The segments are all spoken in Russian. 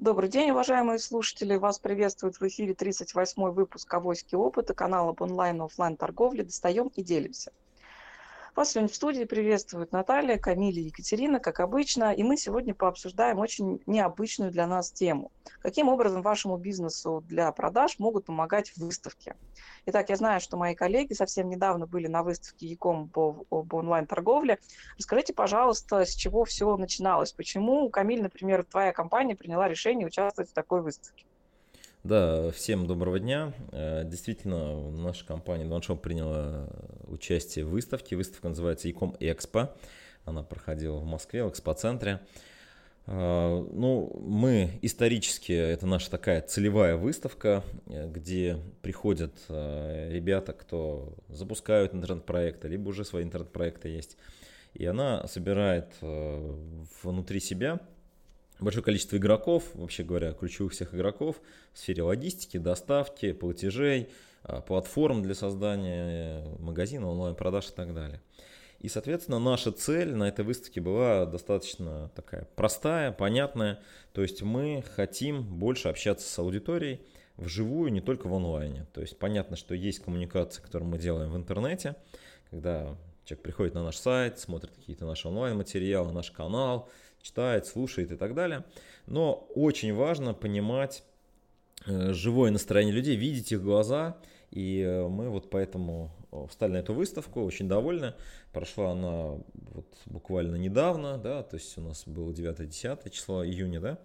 Добрый день, уважаемые слушатели. Вас приветствует в эфире 38-й выпуск «Авоськи опыта» канала по онлайн и офлайн торговле «Достаем и делимся». Вас сегодня в студии приветствуют Наталья, Камиля и Екатерина, как обычно. И мы сегодня пообсуждаем очень необычную для нас тему. Каким образом вашему бизнесу для продаж могут помогать выставки? Итак, я знаю, что мои коллеги совсем недавно были на выставке Яком по онлайн-торговле. Расскажите, пожалуйста, с чего все начиналось? Почему, Камиль, например, твоя компания приняла решение участвовать в такой выставке? Да, всем доброго дня. Э, действительно, наша компания OneShop приняла участие в выставке. Выставка называется Ecom Expo. Она проходила в Москве, в экспоцентре. Э, ну, мы исторически, это наша такая целевая выставка, где приходят э, ребята, кто запускают интернет-проекты, либо уже свои интернет-проекты есть. И она собирает внутри себя большое количество игроков, вообще говоря, ключевых всех игроков в сфере логистики, доставки, платежей, а, платформ для создания магазина, онлайн-продаж и так далее. И, соответственно, наша цель на этой выставке была достаточно такая простая, понятная. То есть мы хотим больше общаться с аудиторией вживую, не только в онлайне. То есть понятно, что есть коммуникация, которую мы делаем в интернете, когда человек приходит на наш сайт, смотрит какие-то наши онлайн-материалы, наш канал, читает, слушает и так далее. Но очень важно понимать э, живое настроение людей, видеть их глаза. И э, мы вот поэтому э, встали на эту выставку, очень довольны. Прошла она вот буквально недавно, да, то есть у нас было 9-10 число июня, да.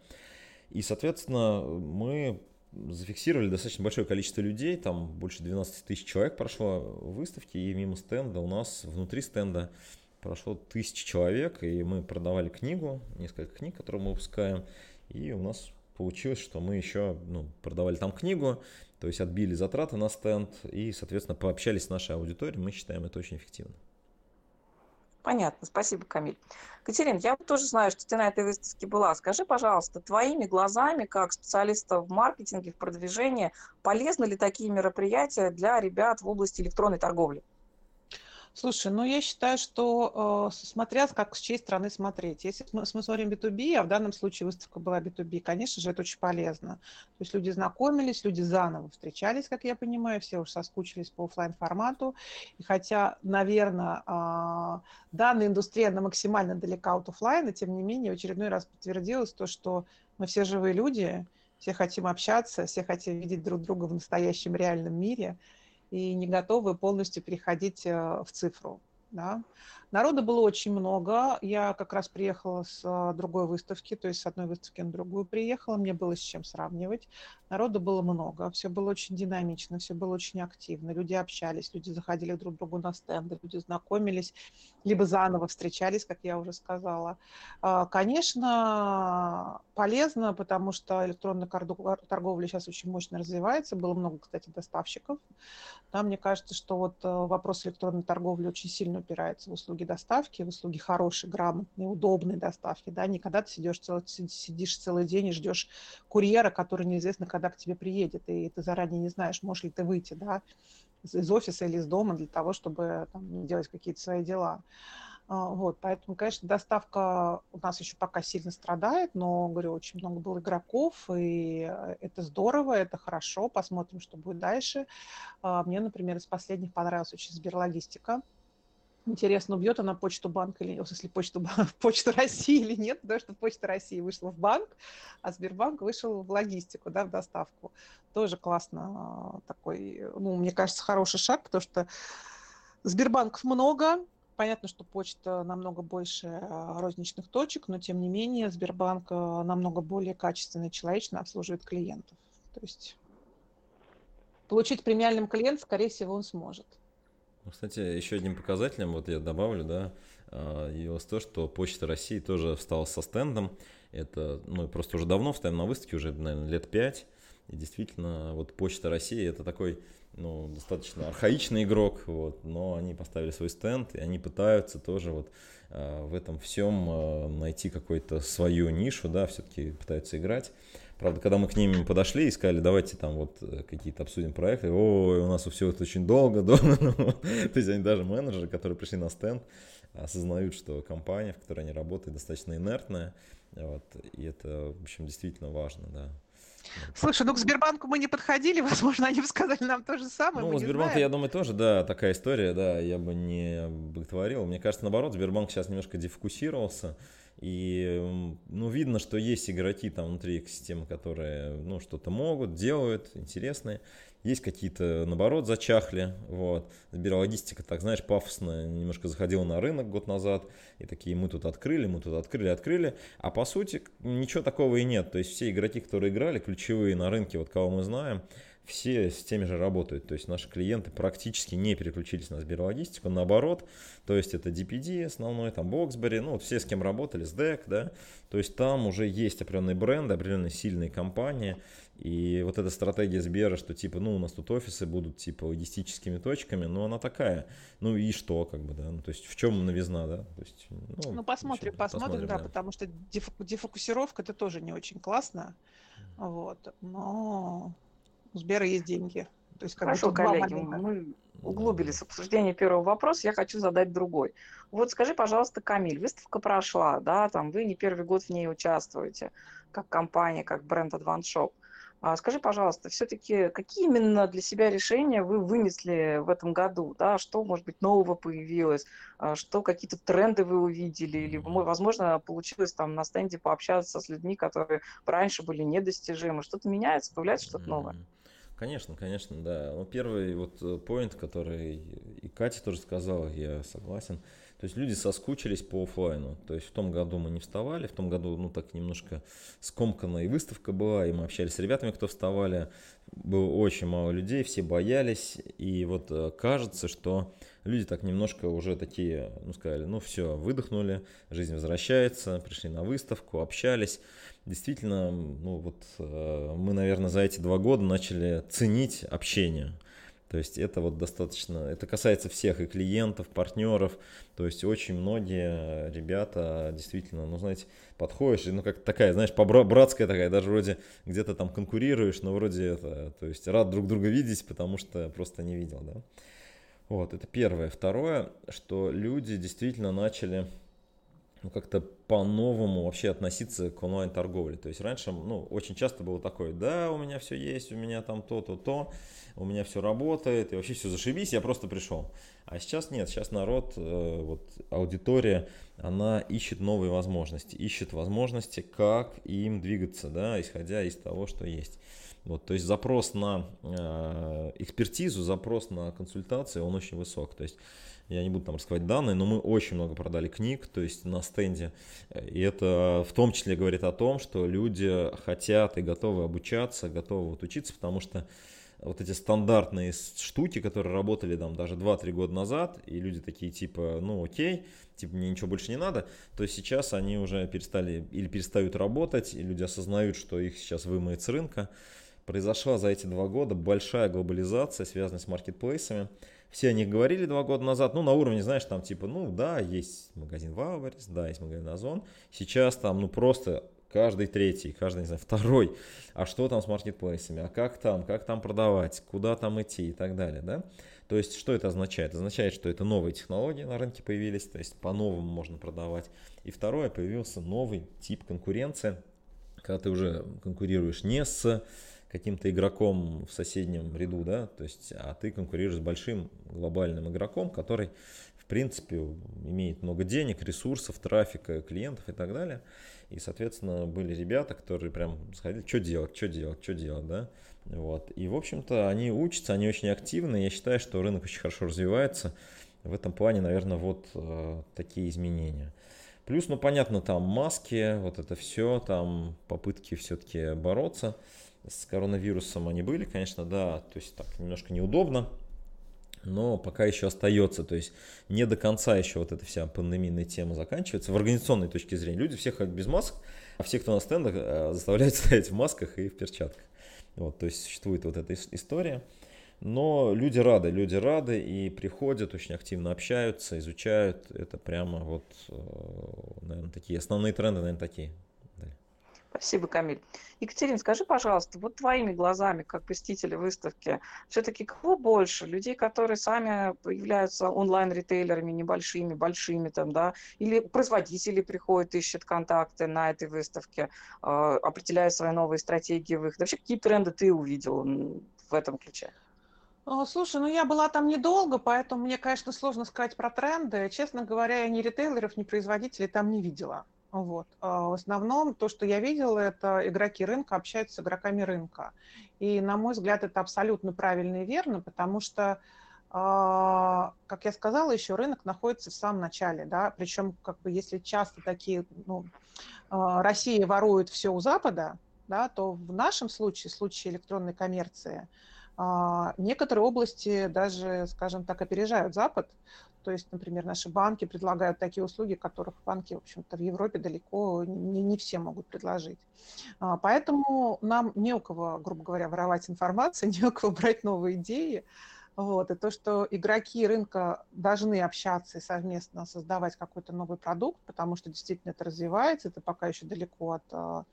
И, соответственно, мы зафиксировали достаточно большое количество людей, там больше 12 тысяч человек прошло в выставке, и мимо стенда у нас, внутри стенда, прошло тысячи человек, и мы продавали книгу, несколько книг, которые мы выпускаем, и у нас получилось, что мы еще ну, продавали там книгу, то есть отбили затраты на стенд и, соответственно, пообщались с нашей аудиторией, мы считаем это очень эффективно. Понятно, спасибо, Камиль. Катерин, я тоже знаю, что ты на этой выставке была. Скажи, пожалуйста, твоими глазами, как специалиста в маркетинге, в продвижении, полезны ли такие мероприятия для ребят в области электронной торговли? Слушай, ну я считаю, что э, смотря как с чьей стороны смотреть. Если мы, мы смотрим B2B, а в данном случае выставка была B2B, конечно же, это очень полезно. То есть люди знакомились, люди заново встречались, как я понимаю, все уже соскучились по офлайн формату. И хотя, наверное, э, данная индустрия, она максимально далека от офлайна, тем не менее, в очередной раз подтвердилось то, что мы все живые люди, все хотим общаться, все хотим видеть друг друга в настоящем реальном мире – и не готовы полностью переходить э, в цифру. Да. Народа было очень много. Я как раз приехала с э, другой выставки, то есть с одной выставки на другую приехала. Мне было с чем сравнивать. Народу было много, все было очень динамично, все было очень активно. Люди общались, люди заходили друг к другу на стенды, люди знакомились, либо заново встречались, как я уже сказала. А, конечно, полезно, потому что электронная торговля сейчас очень мощно развивается. Было много, кстати, доставщиков. Да, мне кажется, что вот э, вопрос электронной торговли очень сильно упирается в услуги доставки, в услуги хорошей, грамотной, удобной доставки. Да, не когда ты сидишь целый, сидишь целый день и ждешь курьера, который неизвестно, когда к тебе приедет, и ты заранее не знаешь, можешь ли ты выйти да, из офиса или из дома для того, чтобы там, делать какие-то свои дела. А, вот, поэтому, конечно, доставка у нас еще пока сильно страдает, но, говорю, очень много было игроков, и э, это здорово, это хорошо, посмотрим, что будет дальше. А, мне, например, из последних понравилась очень Сберлогистика. Интересно, убьет она почту банка или нет, если почту, почту России или нет, потому что почта России вышла в банк, а Сбербанк вышел в логистику, да, в доставку. Тоже классно а, такой, ну, мне кажется, хороший шаг, потому что Сбербанков много, Понятно, что почта намного больше а, розничных точек, но тем не менее Сбербанк а, намного более качественно и человечно обслуживает клиентов. То есть получить премиальным клиент, скорее всего, он сможет. Ну, кстати, еще одним показателем, вот я добавлю, да, а, явилось то, что Почта России тоже встала со стендом. Это, ну, просто уже давно встаем на выставке, уже, наверное, лет пять. И действительно, вот Почта России это такой, ну, достаточно архаичный игрок, вот, но они поставили свой стенд, и они пытаются тоже вот э, в этом всем э, найти какую-то свою нишу, да, все-таки пытаются играть. Правда, когда мы к ним подошли и сказали, давайте там вот э, какие-то обсудим проекты, ой, у нас все это очень долго, долго. То есть они даже менеджеры, которые пришли на стенд, осознают, что компания, в которой они работают, достаточно инертная, вот, и это, в общем, действительно важно, да. Слушай, ну к Сбербанку мы не подходили, возможно, они бы сказали нам то же самое. Ну, у Сбербанка, я думаю, тоже, да, такая история, да, я бы не боготворил. Мне кажется, наоборот, Сбербанк сейчас немножко дефокусировался, и, ну, видно, что есть игроки там внутри экосистемы, которые, ну, что-то могут, делают, интересные. Есть какие-то, наоборот, зачахли. Вот. Сберологистика, так знаешь, пафосно немножко заходила на рынок год назад. И такие, мы тут открыли, мы тут открыли, открыли. А по сути, ничего такого и нет. То есть все игроки, которые играли, ключевые на рынке, вот кого мы знаем, все с теми же работают. То есть наши клиенты практически не переключились на Сберлогистику, наоборот. То есть это DPD основной, там Боксбери, ну вот все с кем работали, с DEC, да. То есть там уже есть определенные бренды, определенные сильные компании. И вот эта стратегия Сбера, что типа, ну, у нас тут офисы будут типа логистическими точками, ну, она такая. Ну и что, как бы, да? Ну, то есть в чем новизна, да? То есть, ну, ну посмотрим, общем, посмотрим, посмотрим, да, да, потому что дефокусировка это тоже не очень классно. Вот. Но у Сбера есть деньги. То есть, как Хорошо, коллеги, мы углубились в обсуждение первого вопроса, я хочу задать другой. Вот скажи, пожалуйста, Камиль, выставка прошла, да, там вы не первый год в ней участвуете, как компания, как бренд Advance Shop. А скажи, пожалуйста, все-таки какие именно для себя решения вы вынесли в этом году? Да? Что, может быть, нового появилось? А что какие-то тренды вы увидели? Или, возможно, получилось там на стенде пообщаться с людьми, которые раньше были недостижимы? Что-то меняется, появляется что-то новое? Конечно, конечно, да. Ну, первый вот э, поинт, который и Катя тоже сказала, я согласен. То есть люди соскучились по офлайну. То есть в том году мы не вставали, в том году, ну, так немножко скомканная и выставка была, и мы общались с ребятами, кто вставали. Было очень мало людей, все боялись. И вот э, кажется, что люди так немножко уже такие, ну, сказали, ну, все, выдохнули, жизнь возвращается, пришли на выставку, общались действительно, ну вот э, мы, наверное, за эти два года начали ценить общение. То есть это вот достаточно, это касается всех и клиентов, партнеров. То есть очень многие ребята действительно, ну знаете, подходишь, ну как такая, знаешь, братская такая, даже вроде где-то там конкурируешь, но вроде это, то есть рад друг друга видеть, потому что просто не видел, да. Вот, это первое. Второе, что люди действительно начали ну, как-то по-новому вообще относиться к онлайн-торговле. То есть раньше, ну, очень часто было такое, да, у меня все есть, у меня там то-то, то, у меня все работает, и вообще все зашибись, я просто пришел. А сейчас нет, сейчас народ, э, вот аудитория, она ищет новые возможности, ищет возможности, как им двигаться, да, исходя из того, что есть. Вот, то есть запрос на э, экспертизу, запрос на консультацию, он очень высок. То есть я не буду там раскрывать данные, но мы очень много продали книг, то есть на стенде. И это в том числе говорит о том, что люди хотят и готовы обучаться, готовы вот учиться, потому что вот эти стандартные штуки, которые работали там даже 2-3 года назад, и люди такие типа, ну окей, типа мне ничего больше не надо, то сейчас они уже перестали или перестают работать, и люди осознают, что их сейчас вымоет с рынка. Произошла за эти два года большая глобализация, связанная с маркетплейсами. Все о них говорили два года назад, ну, на уровне, знаешь, там, типа, ну, да, есть магазин Валберис, да, есть магазин Озон, сейчас там, ну, просто каждый третий, каждый, не знаю, второй, а что там с маркетплейсами, а как там, как там продавать, куда там идти? И так далее, да. То есть, что это означает? Означает, что это новые технологии на рынке появились, то есть, по-новому можно продавать. И второе, появился новый тип конкуренции, когда ты уже конкурируешь не с каким-то игроком в соседнем ряду, да, то есть, а ты конкурируешь с большим глобальным игроком, который, в принципе, имеет много денег, ресурсов, трафика, клиентов и так далее. И, соответственно, были ребята, которые прям сходили, что делать, что делать, что делать, да. Вот. И, в общем-то, они учатся, они очень активны. Я считаю, что рынок очень хорошо развивается. В этом плане, наверное, вот э, такие изменения. Плюс, ну, понятно, там маски, вот это все, там попытки все-таки бороться с коронавирусом они были, конечно, да, то есть так немножко неудобно, но пока еще остается, то есть не до конца еще вот эта вся пандемийная тема заканчивается. В организационной точке зрения люди все ходят без масок, а все, кто на стендах, э, заставляют стоять в масках и в перчатках. Вот, то есть существует вот эта история. Но люди рады, люди рады и приходят, очень активно общаются, изучают. Это прямо вот, э, наверное, такие основные тренды, наверное, такие. Спасибо, Камиль. Екатерина, скажи, пожалуйста, вот твоими глазами, как посетителя выставки, все-таки кого больше? Людей, которые сами являются онлайн-ритейлерами небольшими, большими там, да, или производители приходят, ищут контакты на этой выставке, э, определяют свои новые стратегии выхода. Вообще, какие тренды ты увидел в этом ключе? Слушай, ну я была там недолго, поэтому мне, конечно, сложно сказать про тренды. Честно говоря, я ни ритейлеров, ни производителей там не видела. Вот. А в основном то, что я видела, это игроки рынка общаются с игроками рынка. И, на мой взгляд, это абсолютно правильно и верно, потому что, а, как я сказала, еще рынок находится в самом начале. Да? Причем, как бы, если часто такие, ну, а, Россия ворует все у Запада, да, то в нашем случае, в случае электронной коммерции, некоторые области даже, скажем так, опережают Запад. То есть, например, наши банки предлагают такие услуги, которых банки, в общем-то, в Европе далеко не, не все могут предложить. А, поэтому нам не у кого, грубо говоря, воровать информацию, не у кого брать новые идеи. Вот. И то, что игроки рынка должны общаться и совместно создавать какой-то новый продукт, потому что действительно это развивается, это пока еще далеко от э,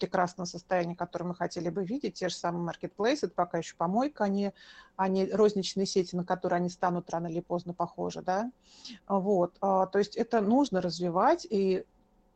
прекрасного состояния, которое мы хотели бы видеть. Те же самые маркетплейсы, это пока еще помойка, они, они розничные сети, на которые они станут рано или поздно похожи. Да? Вот. А, то есть это нужно развивать, и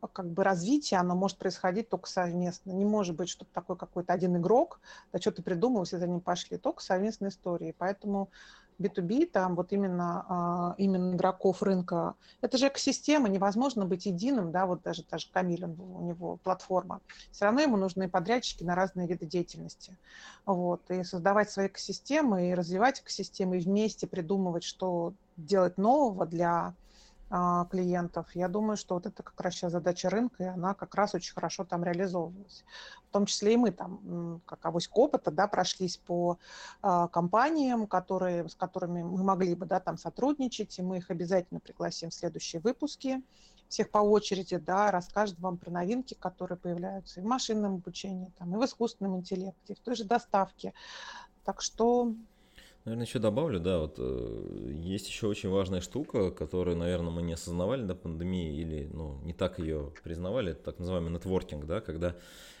как бы развитие, оно может происходить только совместно. Не может быть, чтобы такой какой-то один игрок, да что-то придумал, все за ним пошли, только совместные истории. Поэтому B2B, там вот именно, а, именно игроков рынка, это же экосистема, невозможно быть единым, да, вот даже, даже Камиль, у него платформа. Все равно ему нужны подрядчики на разные виды деятельности. Вот, и создавать свои экосистемы, и развивать экосистемы, и вместе придумывать, что делать нового для клиентов. Я думаю, что вот это как раз сейчас задача рынка, и она как раз очень хорошо там реализовывалась. В том числе и мы там, как авоська опыта, да, прошлись по а, компаниям, которые, с которыми мы могли бы да, там сотрудничать, и мы их обязательно пригласим в следующие выпуски всех по очереди, да, расскажет вам про новинки, которые появляются и в машинном обучении, там, и в искусственном интеллекте, и в той же доставке. Так что Наверное, еще добавлю, да, вот э, есть еще очень важная штука, которую, наверное, мы не осознавали до пандемии или, ну, не так ее признавали, это так называемый нетворкинг, да, когда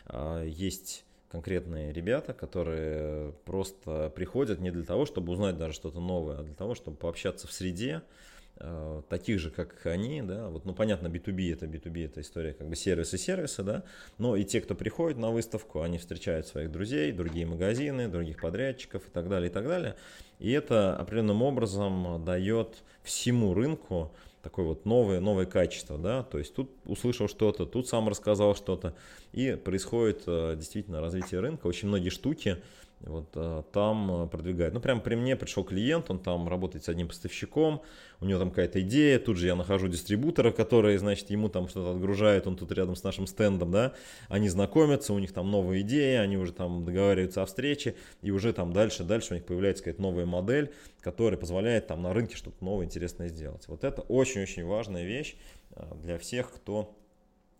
э, есть конкретные ребята, которые просто приходят не для того, чтобы узнать даже что-то новое, а для того, чтобы пообщаться в среде, Э, таких же, как они, да, вот, ну, понятно, B2B это B2B, это история как бы сервисы-сервисы, да, но и те, кто приходит на выставку, они встречают своих друзей, другие магазины, других подрядчиков и так далее, и так далее, и это определенным образом дает всему рынку такое вот новое, новое качество, да, то есть тут услышал что-то, тут сам рассказал что-то, и происходит э, действительно развитие рынка, очень многие штуки, вот а, там а, продвигает. Ну, прямо при мне пришел клиент, он там работает с одним поставщиком, у него там какая-то идея, тут же я нахожу дистрибутора, который, значит, ему там что-то отгружает, он тут рядом с нашим стендом, да, они знакомятся, у них там новые идеи, они уже там договариваются о встрече, и уже там дальше, дальше у них появляется какая-то новая модель, которая позволяет там на рынке что-то новое интересное сделать. Вот это очень-очень важная вещь а, для всех, кто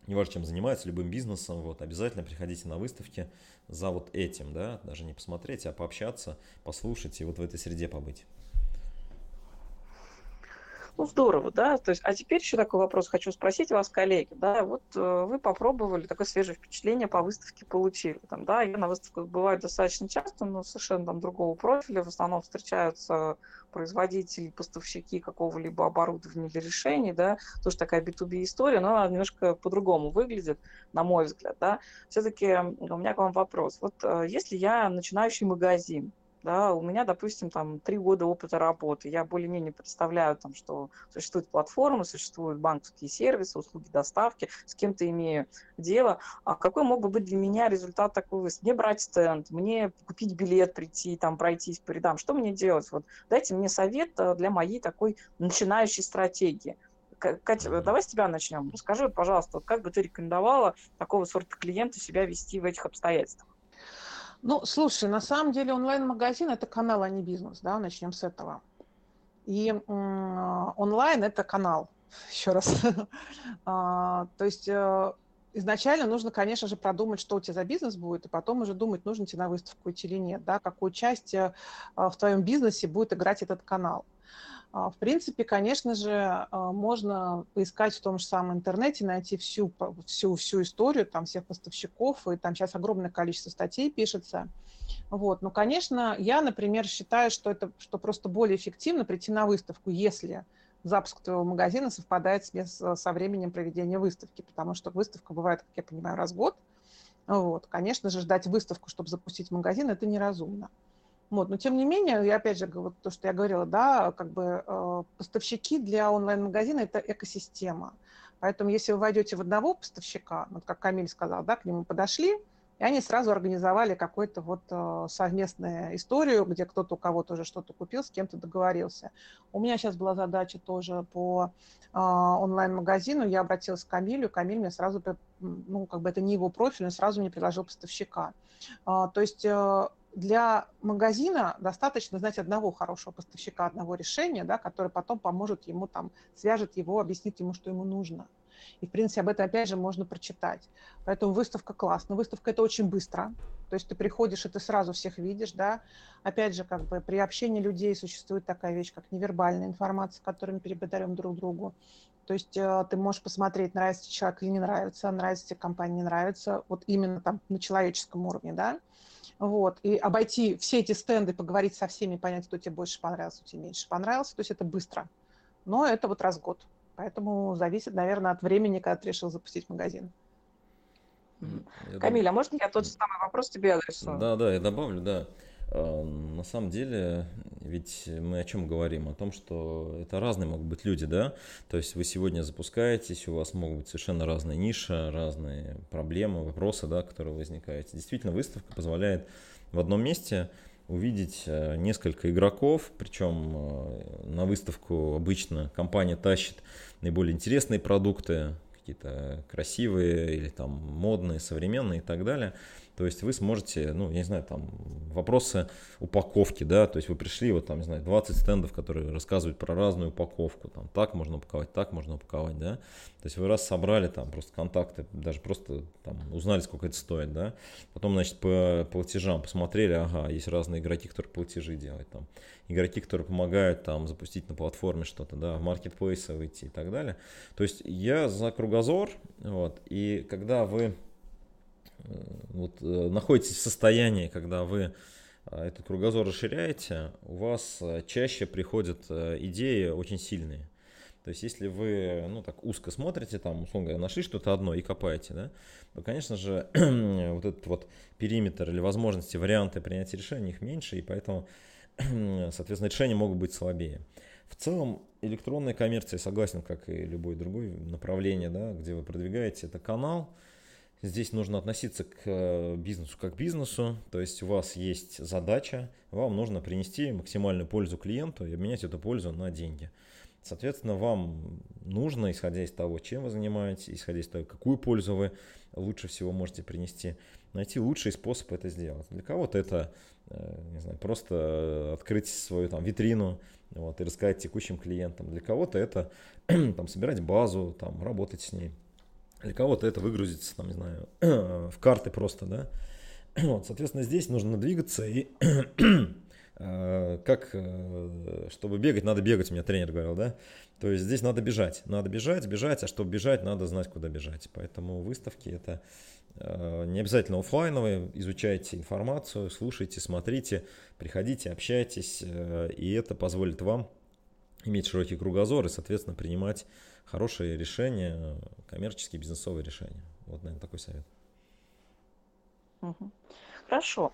неважно, чем занимается, любым бизнесом, вот, обязательно приходите на выставки за вот этим, да, даже не посмотреть, а пообщаться, послушать и вот в этой среде побыть. Ну, здорово, да. То есть, а теперь еще такой вопрос хочу спросить вас, коллеги. Да, вот э, вы попробовали, такое свежее впечатление по выставке получили. Там, да, я на выставках бываю достаточно часто, но совершенно там другого профиля. В основном встречаются производители, поставщики какого-либо оборудования или решений, да, тоже такая B2B история, но она немножко по-другому выглядит, на мой взгляд, да. Все-таки у меня к вам вопрос. Вот э, если я начинающий магазин, да, у меня, допустим, там три года опыта работы, я более-менее представляю, там, что существует платформа, существуют банковские сервисы, услуги доставки, с кем-то имею дело, а какой мог бы быть для меня результат такой выставки? Мне брать стенд, мне купить билет, прийти, там, пройтись по рядам, что мне делать? Вот дайте мне совет э, для моей такой начинающей стратегии. Катя, давай с тебя начнем. Скажи, пожалуйста, как бы ты рекомендовала такого сорта клиента себя вести в этих обстоятельствах? Ну, слушай, на самом деле онлайн-магазин – это канал, а не бизнес, да, начнем с этого. И онлайн – это канал, еще раз. а, то есть э, изначально нужно, конечно же, продумать, что у тебя за бизнес будет, и потом уже думать, нужно тебе на выставку идти или нет, да, какую часть э, в твоем бизнесе будет играть этот канал. А, в принципе, конечно же, а, можно поискать в том же самом интернете, найти всю, всю, всю историю там, всех поставщиков, и там сейчас огромное количество статей пишется. Вот. Но, конечно, я, например, считаю, что это что просто более эффективно прийти на выставку, если запуск твоего магазина совпадает с, со временем проведения выставки, потому что выставка бывает, как я понимаю, раз в год. Вот. Конечно же, ждать выставку, чтобы запустить магазин, это неразумно. Вот. Но тем не менее, я опять же, вот то, что я говорила, да, как бы э, поставщики для онлайн-магазина – это экосистема. Поэтому если вы войдете в одного поставщика, вот как Камиль сказал, да, к нему подошли, и они сразу организовали какую-то вот э, совместную историю, где кто-то у кого-то уже что-то купил, с кем-то договорился. У меня сейчас была задача тоже по э, онлайн-магазину. Я обратилась к Камилю, Камиль мне сразу, ну, как бы это не его профиль, он сразу мне предложил поставщика. А, то есть для магазина достаточно знать одного хорошего поставщика, одного решения, да, который потом поможет ему, там, свяжет его, объяснит ему, что ему нужно. И, в принципе, об этом, опять же, можно прочитать. Поэтому выставка классная. Выставка – это очень быстро. То есть ты приходишь, и ты сразу всех видишь, да. Опять же, как бы при общении людей существует такая вещь, как невербальная информация, которую мы передаем друг другу. То есть э, ты можешь посмотреть, нравится человек или не нравится, нравится тебе компания, не нравится, вот именно там на человеческом уровне, да вот, и обойти все эти стенды, поговорить со всеми, понять, кто тебе больше понравился, кто тебе меньше понравился, то есть это быстро. Но это вот раз в год. Поэтому зависит, наверное, от времени, когда ты решил запустить магазин. Я Камиль, а можно я тот же самый вопрос тебе адресую? Да, да, я добавлю, да. А, на самом деле, ведь мы о чем говорим? О том, что это разные могут быть люди, да? То есть вы сегодня запускаетесь, у вас могут быть совершенно разные ниши, разные проблемы, вопросы, да, которые возникают. Действительно, выставка позволяет в одном месте увидеть э, несколько игроков, причем э, на выставку обычно компания тащит наиболее интересные продукты, какие-то красивые или там модные, современные и так далее. То есть вы сможете, ну, я не знаю, там вопросы упаковки, да, то есть вы пришли, вот там, не знаю, 20 стендов, которые рассказывают про разную упаковку, там так можно упаковать, так можно упаковать, да. То есть вы раз собрали там просто контакты, даже просто там узнали, сколько это стоит, да. Потом, значит, по платежам посмотрели, ага, есть разные игроки, которые платежи делают, там, игроки, которые помогают там запустить на платформе что-то, да, в маркетплейсы выйти и так далее. То есть я за кругозор, вот, и когда вы вот, э, находитесь в состоянии, когда вы э, этот кругозор расширяете, у вас чаще приходят идеи очень сильные. То есть, если вы, ну, так узко смотрите, там, условно говоря, нашли что-то одно и копаете, да, то, конечно же, вот этот вот периметр или возможности, варианты принятия решений, их меньше, и поэтому, соответственно, решения могут быть слабее. В целом, электронная коммерция, согласен, как и любое другое направление, да, где вы продвигаете, это канал, Здесь нужно относиться к э, бизнесу как к бизнесу, то есть у вас есть задача, вам нужно принести максимальную пользу клиенту и обменять эту пользу на деньги. Соответственно, вам нужно, исходя из того, чем вы занимаетесь, исходя из того, какую пользу вы лучше всего можете принести, найти лучший способ это сделать. Для кого-то это, э, не знаю, просто открыть свою там витрину вот, и рассказать текущим клиентам. Для кого-то это там, собирать базу, там, работать с ней. Для кого-то это выгрузится, там, не знаю, в карты просто, да. Вот, соответственно, здесь нужно двигаться и э, как, э, чтобы бегать, надо бегать, у меня тренер говорил, да. То есть здесь надо бежать, надо бежать, бежать, а чтобы бежать, надо знать, куда бежать. Поэтому выставки это э, не обязательно офлайновые, изучайте информацию, слушайте, смотрите, приходите, общайтесь, и это позволит вам иметь широкий кругозор и, соответственно, принимать хорошие решения, коммерческие, бизнесовые решения. Вот, наверное, такой совет. Хорошо.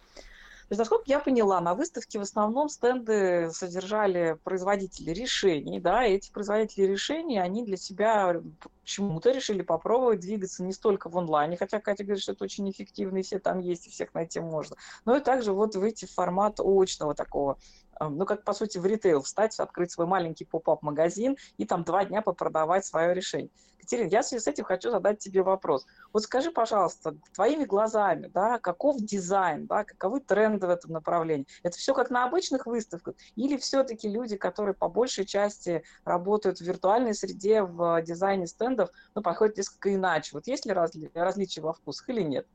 То есть, насколько я поняла, на выставке в основном стенды содержали производители решений, да, и эти производители решений, они для себя почему-то решили попробовать двигаться не столько в онлайне, хотя Катя говорит, что это очень эффективно, и все там есть, и всех найти можно, но и также вот выйти в формат очного такого ну, как, по сути, в ритейл встать, открыть свой маленький поп-ап-магазин и там два дня попродавать свое решение. Катерина, я в связи с этим хочу задать тебе вопрос. Вот скажи, пожалуйста, твоими глазами, да, каков дизайн, да, каковы тренды в этом направлении? Это все как на обычных выставках? Или все-таки люди, которые по большей части работают в виртуальной среде, в дизайне стендов, ну, подходят несколько иначе? Вот есть ли разли- различия во вкусах или нет?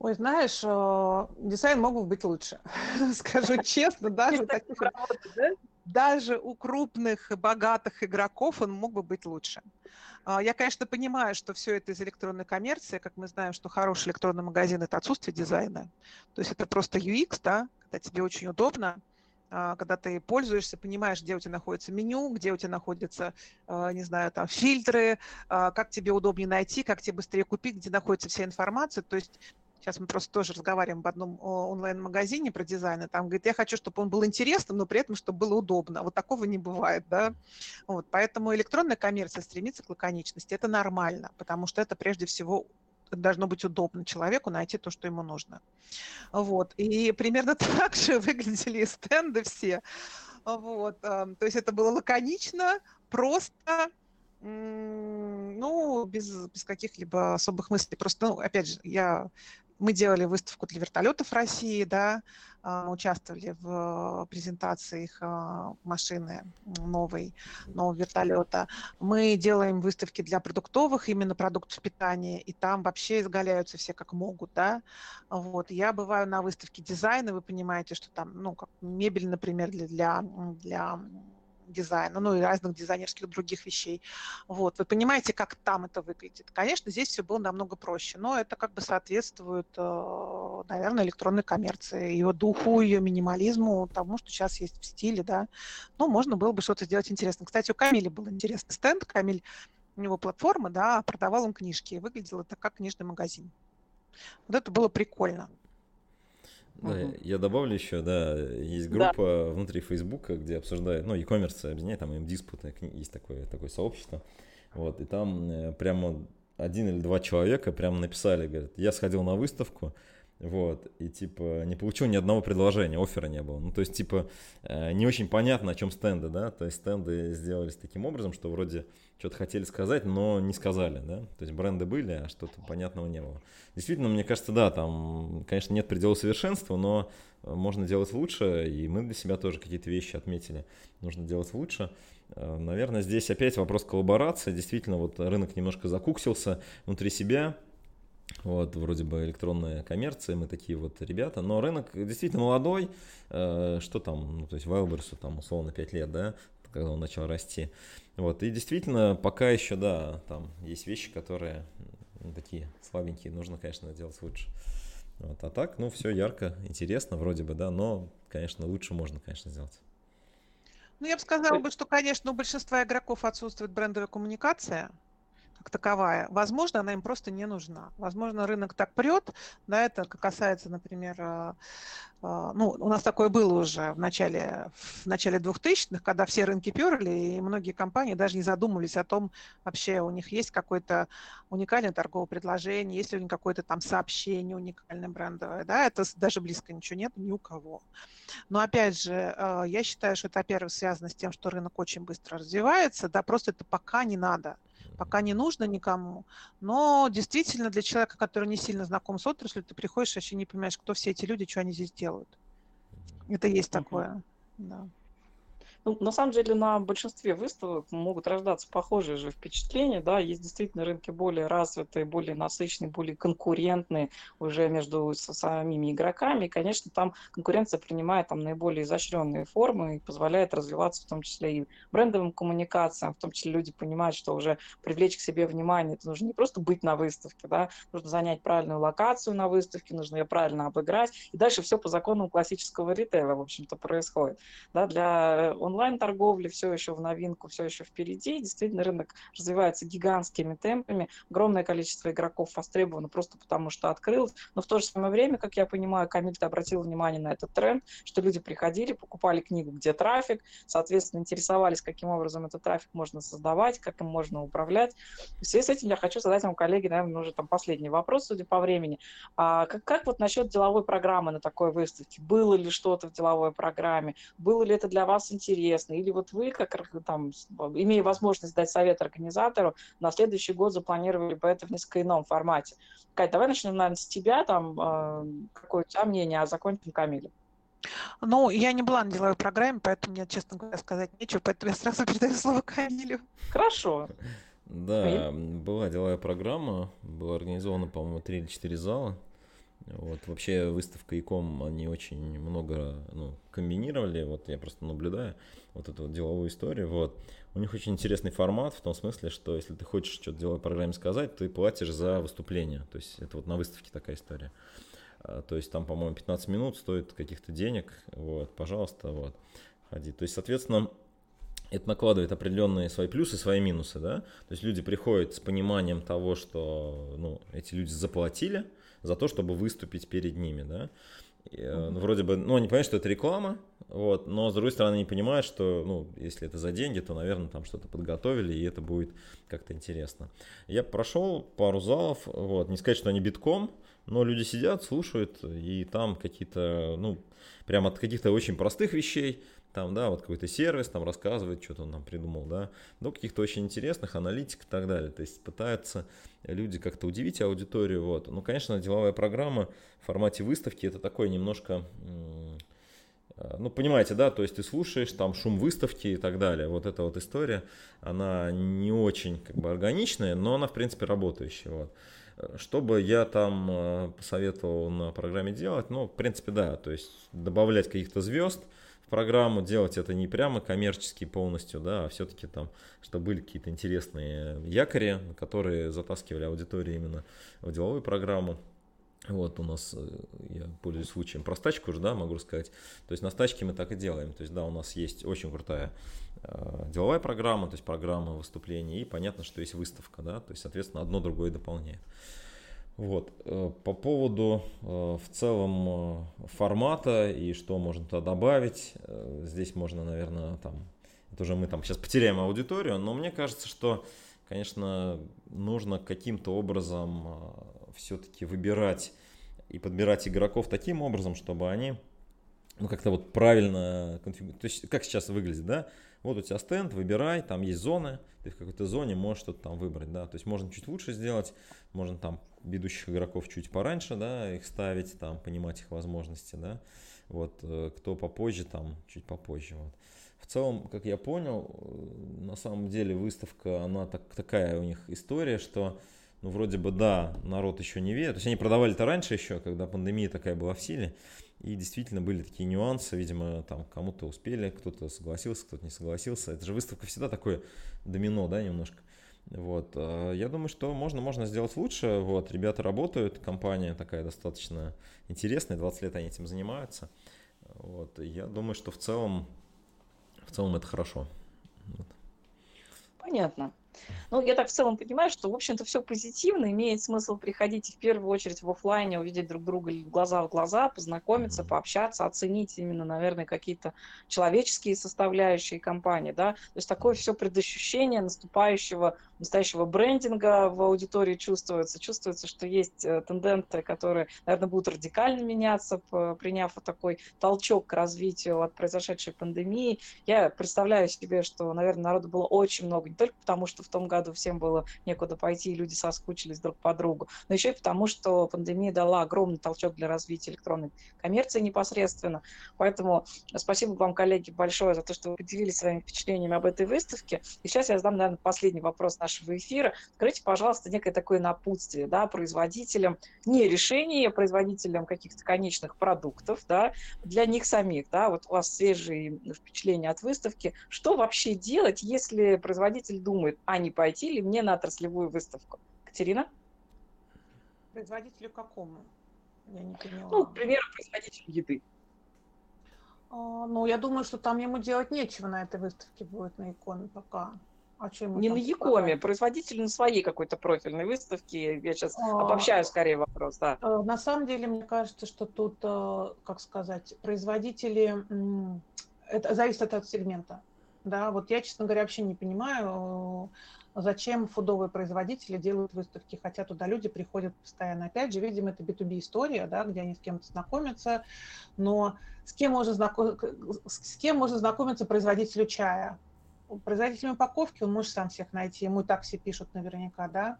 Ой, знаешь, э, дизайн мог бы быть лучше. Скажу честно, даже таких... даже у крупных богатых игроков он мог бы быть лучше. А, я, конечно, понимаю, что все это из электронной коммерции. Как мы знаем, что хороший электронный магазин – это отсутствие дизайна. То есть это просто UX, да, когда тебе очень удобно, а, когда ты пользуешься, понимаешь, где у тебя находится меню, где у тебя находятся, а, не знаю, там фильтры, как тебе удобнее найти, как тебе быстрее купить, где находится вся информация. То есть Сейчас мы просто тоже разговариваем в одном онлайн-магазине про дизайн, и там говорит, я хочу, чтобы он был интересным, но при этом, чтобы было удобно. Вот такого не бывает, да. Вот, поэтому электронная коммерция стремится к лаконичности. Это нормально, потому что это прежде всего должно быть удобно человеку найти то, что ему нужно. Вот. И примерно так же выглядели стенды все. Вот. То есть это было лаконично, просто, ну, без, без каких-либо особых мыслей. Просто, ну, опять же, я мы делали выставку для вертолетов России, да, а, участвовали в презентации их а, машины новой, нового вертолета. Мы делаем выставки для продуктовых, именно продуктов питания, и там вообще изгаляются все как могут, да. Вот. Я бываю на выставке дизайна, вы понимаете, что там, ну, как мебель, например, для, для дизайна, ну и разных дизайнерских других вещей. Вот, вы понимаете, как там это выглядит. Конечно, здесь все было намного проще, но это как бы соответствует, э, наверное, электронной коммерции, ее духу, ее минимализму, тому, что сейчас есть в стиле, да. Ну, можно было бы что-то сделать интересное. Кстати, у Камиля был интересный стенд. Камиль, у него платформа, да, продавал он книжки, выглядело это как книжный магазин. Вот это было прикольно. Да, угу. я добавлю еще, да, есть группа да. внутри Фейсбука, где обсуждают, ну, e-commerce объединяет, там им диспуты, есть такое, такое сообщество, вот, и там э, прямо один или два человека прямо написали, говорят, я сходил на выставку, вот, и типа не получил ни одного предложения, оффера не было. Ну, то есть, типа, э, не очень понятно, о чем стенды, да, то есть стенды сделались таким образом, что вроде что-то хотели сказать, но не сказали, да, то есть бренды были, а что-то понятного не было. Действительно, мне кажется, да, там, конечно, нет предела совершенства, но можно делать лучше, и мы для себя тоже какие-то вещи отметили, нужно делать лучше. Э, наверное, здесь опять вопрос коллаборации, действительно, вот рынок немножко закуксился внутри себя, вот, вроде бы электронная коммерция, мы такие вот ребята, но рынок действительно молодой, э, что там, ну, то есть Вайлберсу там условно 5 лет, да, когда он начал расти. Вот, и действительно, пока еще, да, там есть вещи, которые ну, такие слабенькие, нужно, конечно, делать лучше. Вот, а так, ну, все ярко, интересно вроде бы, да, но, конечно, лучше можно, конечно, сделать. Ну, я бы сказала бы, что, конечно, у большинства игроков отсутствует брендовая коммуникация, как таковая. Возможно, она им просто не нужна. Возможно, рынок так прет, да, это касается, например, а, а, ну, у нас такое было уже в начале, в начале 2000-х, когда все рынки перли, и многие компании даже не задумывались о том, вообще у них есть какое-то уникальное торговое предложение, есть ли у них какое-то там сообщение уникальное брендовое, да, это даже близко ничего нет ни у кого. Но опять же, а, я считаю, что это, во-первых, связано с тем, что рынок очень быстро развивается, да, просто это пока не надо пока не нужно никому. Но действительно для человека, который не сильно знаком с отраслью, ты приходишь вообще не понимаешь, кто все эти люди, что они здесь делают. Это есть такое. Да. Ну, на самом деле на большинстве выставок могут рождаться похожие же впечатления, да, есть действительно рынки более развитые, более насыщенные, более конкурентные уже между самими игроками, и, конечно, там конкуренция принимает там наиболее изощренные формы и позволяет развиваться в том числе и брендовым коммуникациям, в том числе люди понимают, что уже привлечь к себе внимание, это нужно не просто быть на выставке, да, нужно занять правильную локацию на выставке, нужно ее правильно обыграть, и дальше все по законам классического ритейла, в общем-то, происходит, да, для онлайн-торговли все еще в новинку, все еще впереди. Действительно, рынок развивается гигантскими темпами. Огромное количество игроков востребовано просто потому, что открылось. Но в то же самое время, как я понимаю, Камиль, ты обратил внимание на этот тренд, что люди приходили, покупали книгу, где трафик, соответственно, интересовались, каким образом этот трафик можно создавать, как им можно управлять. В связи с этим я хочу задать вам, коллеги, наверное, уже там последний вопрос, судя по времени. А как, как вот насчет деловой программы на такой выставке? Было ли что-то в деловой программе? Было ли это для вас интересно? Интересно, или вот вы, как там, имея возможность дать совет организатору, на следующий год запланировали бы это в несколько ином формате. Кать, давай начнем, наверное, с тебя, там, э, какое у тебя мнение, а закончим Камилем. Ну, я не была на деловой программе, поэтому мне, честно говоря, сказать нечего, поэтому я сразу передаю слово Камилю. Хорошо. Да, была деловая программа, была организована, по-моему, три или четыре зала. Вот. Вообще выставка ИКОМ, они очень много ну, комбинировали, вот я просто наблюдаю вот эту вот деловую историю, вот. У них очень интересный формат в том смысле, что если ты хочешь что-то деловой программе сказать, ты платишь за выступление, то есть это вот на выставке такая история. А, то есть там, по-моему, 15 минут стоит каких-то денег, вот, пожалуйста, вот, ходи. То есть, соответственно, это накладывает определенные свои плюсы, свои минусы, да. То есть люди приходят с пониманием того, что ну, эти люди заплатили за то, чтобы выступить перед ними, да. И, ну, вроде бы, ну, они понимают, что это реклама, вот, но с другой стороны они понимают, что, ну, если это за деньги, то, наверное, там что-то подготовили, и это будет как-то интересно. Я прошел пару залов, вот, не сказать, что они битком, но люди сидят, слушают, и там какие-то, ну, прямо от каких-то очень простых вещей, там, да, вот какой-то сервис там рассказывает, что-то он там придумал, да, до каких-то очень интересных аналитик и так далее. То есть пытаются люди как-то удивить аудиторию, вот. Ну, конечно, деловая программа в формате выставки это такой немножко, ну, понимаете, да, то есть ты слушаешь, там шум выставки и так далее. Вот эта вот история, она не очень как бы органичная, но она, в принципе, работающая, вот. Что бы я там э, посоветовал на программе делать? Ну, в принципе, да, то есть добавлять каких-то звезд, программу, делать это не прямо коммерчески полностью, да, а все-таки там, чтобы были какие-то интересные якори, которые затаскивали аудиторию именно в деловую программу. Вот у нас, э, я пользуюсь случаем, про стачку уже, да, могу рассказать. То есть на стачке мы так и делаем. То есть, да, у нас есть очень крутая э, деловая программа, то есть программа выступлений, и понятно, что есть выставка, да, то есть, соответственно, одно другое дополняет. Вот. Э, по поводу э, в целом э, формата и что можно туда добавить, здесь можно, наверное, там, это уже мы там сейчас потеряем аудиторию, но мне кажется, что, конечно, нужно каким-то образом все-таки выбирать и подбирать игроков таким образом, чтобы они ну, как-то вот правильно конфигурировать. То есть, как сейчас выглядит, да? Вот у тебя стенд, выбирай, там есть зоны, ты в какой-то зоне можешь что-то там выбрать, да, то есть можно чуть лучше сделать, можно там ведущих игроков чуть пораньше, да, их ставить, там, понимать их возможности, да, вот, э, кто попозже, там, чуть попозже, вот. В целом, как я понял, э, на самом деле выставка, она так, такая у них история, что, ну, вроде бы, да, народ еще не верит, то есть они продавали-то раньше еще, когда пандемия такая была в силе, и действительно были такие нюансы, видимо, там кому-то успели, кто-то согласился, кто-то не согласился. Это же выставка всегда такое домино, да, немножко. Вот, а, я думаю, что можно, можно сделать лучше. Вот, ребята работают, компания такая достаточно интересная, 20 лет они этим занимаются. Вот, я думаю, что в целом, в целом это хорошо. Вот. Понятно. Ну, я так в целом понимаю, что, в общем-то, все позитивно, имеет смысл приходить в первую очередь в офлайне, увидеть друг друга глаза в глаза, познакомиться, пообщаться, оценить именно, наверное, какие-то человеческие составляющие компании, да, то есть такое все предощущение наступающего настоящего брендинга в аудитории чувствуется. Чувствуется, что есть э, тенденции, которые, наверное, будут радикально меняться, приняв вот такой толчок к развитию от произошедшей пандемии. Я представляю себе, что, наверное, народу было очень много, не только потому, что в том году всем было некуда пойти, и люди соскучились друг по другу, но еще и потому, что пандемия дала огромный толчок для развития электронной коммерции непосредственно. Поэтому спасибо вам, коллеги, большое за то, что вы поделились своими впечатлениями об этой выставке. И сейчас я задам, наверное, последний вопрос нашего эфира. Скажите, пожалуйста, некое такое напутствие да, производителям, не решения, а производителям каких-то конечных продуктов, да, для них самих. Да, вот у вас свежие впечатления от выставки. Что вообще делать, если производитель думает, а не пойти ли мне на отраслевую выставку? Катерина? Производителю какому? Я не поняла. Ну, к примеру, производителю еды. А, ну, я думаю, что там ему делать нечего на этой выставке будет на иконе пока. А чем не на Якоме, производитель на своей какой-то профильной выставке. Я сейчас а, обобщаю скорее вопрос, да. Э, на самом деле, мне кажется, что тут, э, как сказать, производители, это зависит от сегмента. Да, вот я, честно говоря, вообще не понимаю, э, зачем фудовые производители делают выставки, хотя туда люди приходят постоянно. Опять же, видимо, это B2B история, да, где они с кем-то знакомятся, но с кем можно, знаком... с кем можно знакомиться производителю чая? Производителем упаковки, он может сам всех найти, ему так все пишут наверняка, да.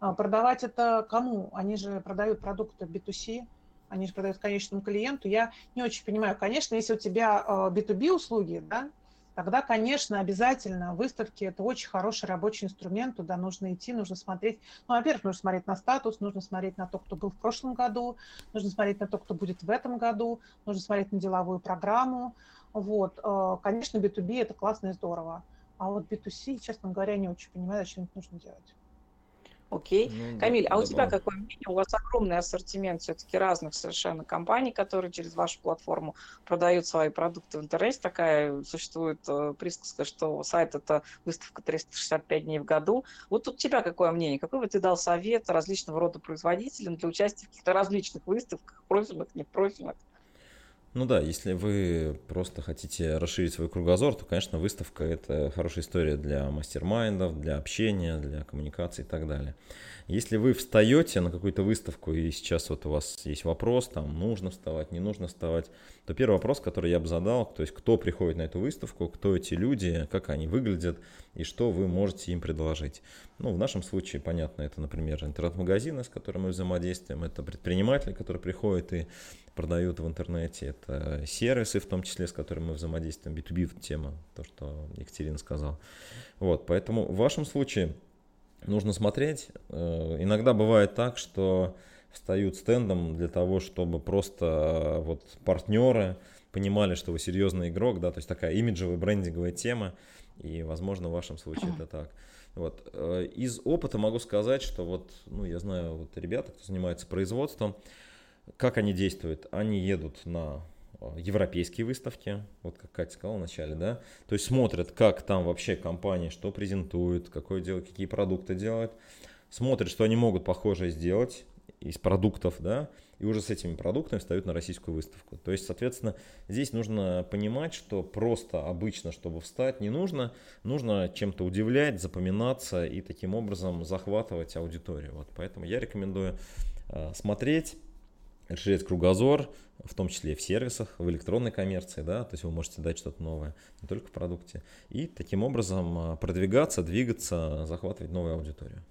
А продавать это кому? Они же продают продукты B2C, они же продают конечному клиенту. Я не очень понимаю, конечно, если у тебя B2B а, услуги, да, тогда, конечно, обязательно выставки – это очень хороший рабочий инструмент, туда нужно идти, нужно смотреть. Ну, во-первых, нужно смотреть на статус, нужно смотреть на то, кто был в прошлом году, нужно смотреть на то, кто будет в этом году, нужно смотреть на деловую программу. Вот. Э, конечно, B2B – это классно и здорово. А вот B2C, честно говоря, не очень понимаю, зачем это нужно делать. Окей. Ну, Камиль, да, а у тебя да. какое мнение? У вас огромный ассортимент все-таки разных совершенно компаний, которые через вашу платформу продают свои продукты в интернете. Такая существует э, присказка, что сайт – это выставка 365 дней в году. Вот у тебя какое мнение? Какой бы ты дал совет различного рода производителям для участия в каких-то различных выставках, профильных, непрофильных? Ну да, если вы просто хотите расширить свой кругозор, то, конечно, выставка – это хорошая история для мастер-майндов, для общения, для коммуникации и так далее. Если вы встаете на какую-то выставку, и сейчас вот у вас есть вопрос, там, нужно вставать, не нужно вставать, то первый вопрос, который я бы задал, то есть кто приходит на эту выставку, кто эти люди, как они выглядят, и что вы можете им предложить. Ну, в нашем случае, понятно, это, например, интернет-магазины, с которыми мы взаимодействуем, это предприниматели, которые приходят и продают в интернете, это сервисы, в том числе, с которыми мы взаимодействуем, B2B тема, то, что Екатерина сказала. Вот, поэтому в вашем случае нужно смотреть. Э, иногда бывает так, что встают стендом для того, чтобы просто э, вот партнеры понимали, что вы серьезный игрок, да, то есть такая имиджевая брендинговая тема, и, возможно, в вашем случае это так. Вот. Э, из опыта могу сказать, что вот, ну, я знаю, вот ребята, кто занимается производством, как они действуют? Они едут на э, европейские выставки, вот как Катя сказала вначале, да, то есть смотрят, как там вообще компания, что презентует, какое дело, какие продукты делают, смотрят, что они могут похожее сделать из продуктов, да, и уже с этими продуктами встают на российскую выставку. То есть, соответственно, здесь нужно понимать, что просто обычно, чтобы встать, не нужно, нужно чем-то удивлять, запоминаться и таким образом захватывать аудиторию. Вот поэтому я рекомендую э, смотреть, расширять кругозор, в том числе в сервисах, в электронной коммерции, да, то есть вы можете дать что-то новое, не только в продукте, и таким образом э, продвигаться, двигаться, захватывать новую аудиторию.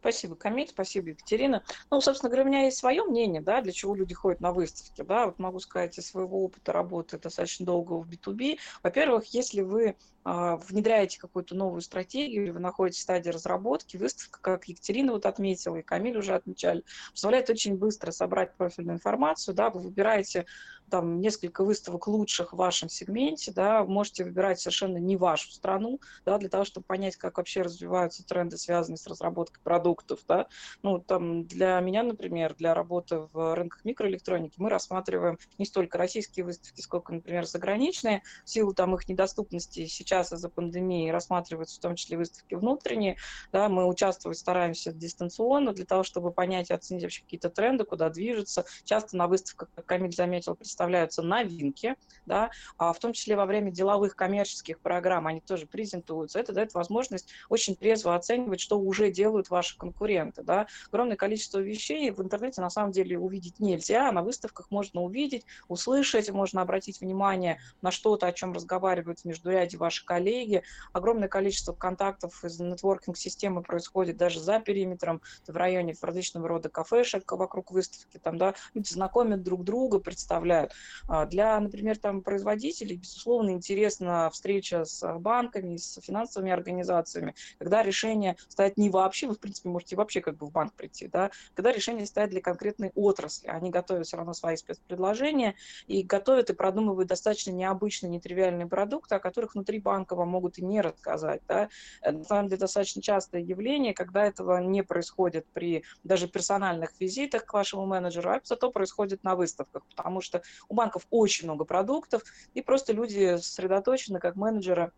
Спасибо, Камиль, спасибо, Екатерина. Ну, собственно говоря, у меня есть свое мнение, да, для чего люди ходят на выставки, да, вот могу сказать из своего опыта работы достаточно долго в B2B. Во-первых, если вы а, внедряете какую-то новую стратегию, или вы находитесь в стадии разработки, выставка, как Екатерина вот отметила, и Камиль уже отмечали, позволяет очень быстро собрать профильную информацию, да, вы выбираете там несколько выставок лучших в вашем сегменте, да, можете выбирать совершенно не вашу страну, да, для того, чтобы понять, как вообще развиваются тренды, связанные с разработкой продуктов, да. Ну, там, для меня, например, для работы в рынках микроэлектроники мы рассматриваем не столько российские выставки, сколько, например, заграничные, в силу там их недоступности сейчас из-за пандемии рассматриваются в том числе выставки внутренние, да, мы участвовать стараемся дистанционно для того, чтобы понять и оценить вообще какие-то тренды, куда движется. Часто на выставках, как Камиль заметил, представляются новинки, да, а в том числе во время деловых коммерческих программ они тоже презентуются. Это дает возможность очень трезво оценивать, что уже делают ваши конкуренты. Да. Огромное количество вещей в интернете на самом деле увидеть нельзя, а на выставках можно увидеть, услышать, можно обратить внимание на что-то, о чем разговаривают в междуряде ваши коллеги. Огромное количество контактов из нетворкинг-системы происходит даже за периметром, в районе различного рода кафешек вокруг выставки, там, да, люди знакомят друг друга, представляют. А, для, например, там, производителей, безусловно, интересна встреча с банками, с финансовыми организациями, когда решение стоит не вообще, вы, в принципе, можете вообще как бы в банк прийти, да, когда решение стоит для конкретной отрасли. Они готовят все равно свои спецпредложения и готовят и продумывают достаточно необычные, нетривиальные продукты, о которых внутри банка вам могут и не рассказать. Да. Э, на самом деле, достаточно частое явление, когда этого не происходит при даже персональных визитах к вашему менеджеру, а зато происходит на выставках, потому что у банков очень много продуктов, и просто люди сосредоточены как менеджеры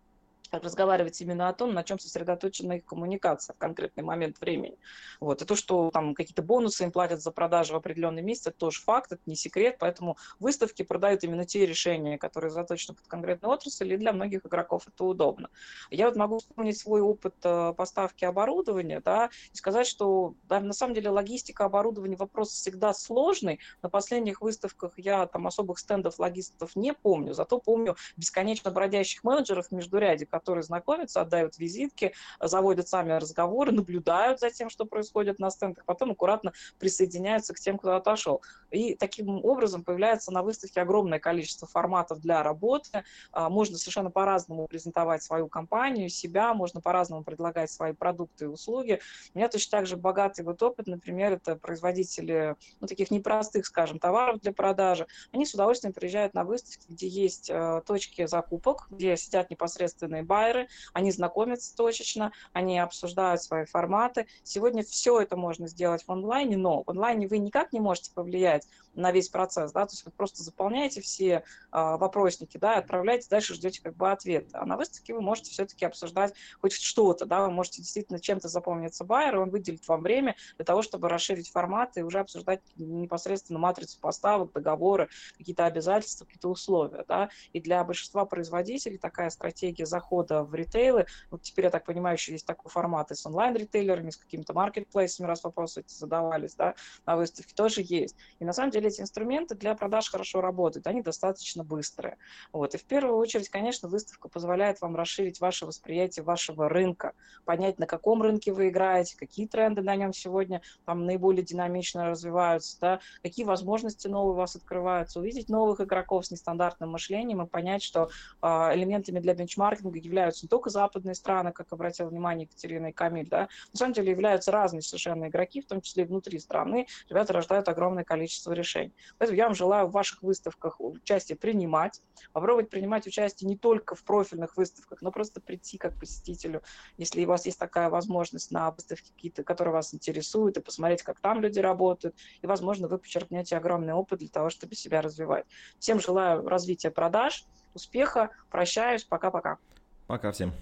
разговаривать именно о том, на чем сосредоточена их коммуникация в конкретный момент времени. Вот. И то, что там какие-то бонусы им платят за продажу в определенный месяц, это тоже факт, это не секрет, поэтому выставки продают именно те решения, которые заточены под конкретную отрасль, и для многих игроков это удобно. Я вот могу вспомнить свой опыт э, поставки оборудования, да, и сказать, что да, на самом деле логистика оборудования вопрос всегда сложный. На последних выставках я там особых стендов логистов не помню, зато помню бесконечно бродящих менеджеров в междуряде, которые знакомятся, отдают визитки, заводят сами разговоры, наблюдают за тем, что происходит на стендах, потом аккуратно присоединяются к тем, кто отошел. И таким образом появляется на выставке огромное количество форматов для работы. А, можно совершенно по-разному презентовать свою компанию, себя, можно по-разному предлагать свои продукты и услуги. У меня точно так же богатый вот опыт, например, это производители ну, таких непростых, скажем, товаров для продажи. Они с удовольствием приезжают на выставки, где есть э, точки закупок, где сидят непосредственные байеры, они знакомятся точечно, они обсуждают свои форматы. Сегодня все это можно сделать в онлайне, но в онлайне вы никак не можете повлиять на весь процесс, да, то есть вы просто заполняете все а, вопросники, да, отправляете, дальше ждете как бы ответ. А на выставке вы можете все-таки обсуждать хоть что-то, да, вы можете действительно чем-то запомниться байер, и он выделит вам время для того, чтобы расширить формат и уже обсуждать непосредственно матрицу поставок, договоры, какие-то обязательства, какие-то условия, да, и для большинства производителей такая стратегия захода в ритейлы, вот теперь, я так понимаю, еще есть такой формат и с онлайн-ритейлерами, с какими-то маркетплейсами, раз вопросы эти задавались, да, на выставке тоже есть. И на самом деле эти инструменты для продаж хорошо работают, они достаточно быстрые. Вот. И в первую очередь, конечно, выставка позволяет вам расширить ваше восприятие вашего рынка, понять, на каком рынке вы играете, какие тренды на нем сегодня там наиболее динамично развиваются, да, какие возможности новые у вас открываются, увидеть новых игроков с нестандартным мышлением и понять, что э, элементами для бенчмаркинга являются не только западные страны, как обратила внимание Екатерина и Камиль, да, на самом деле являются разные совершенно игроки, в том числе и внутри страны. Ребята рождают огромное количество решений. Поэтому я вам желаю в ваших выставках участие принимать, попробовать принимать участие не только в профильных выставках, но просто прийти как посетителю, если у вас есть такая возможность на выставке какие-то, которые вас интересуют, и посмотреть, как там люди работают, и, возможно, вы почерпнете огромный опыт для того, чтобы себя развивать. Всем желаю развития продаж, успеха, прощаюсь, пока-пока. Пока всем.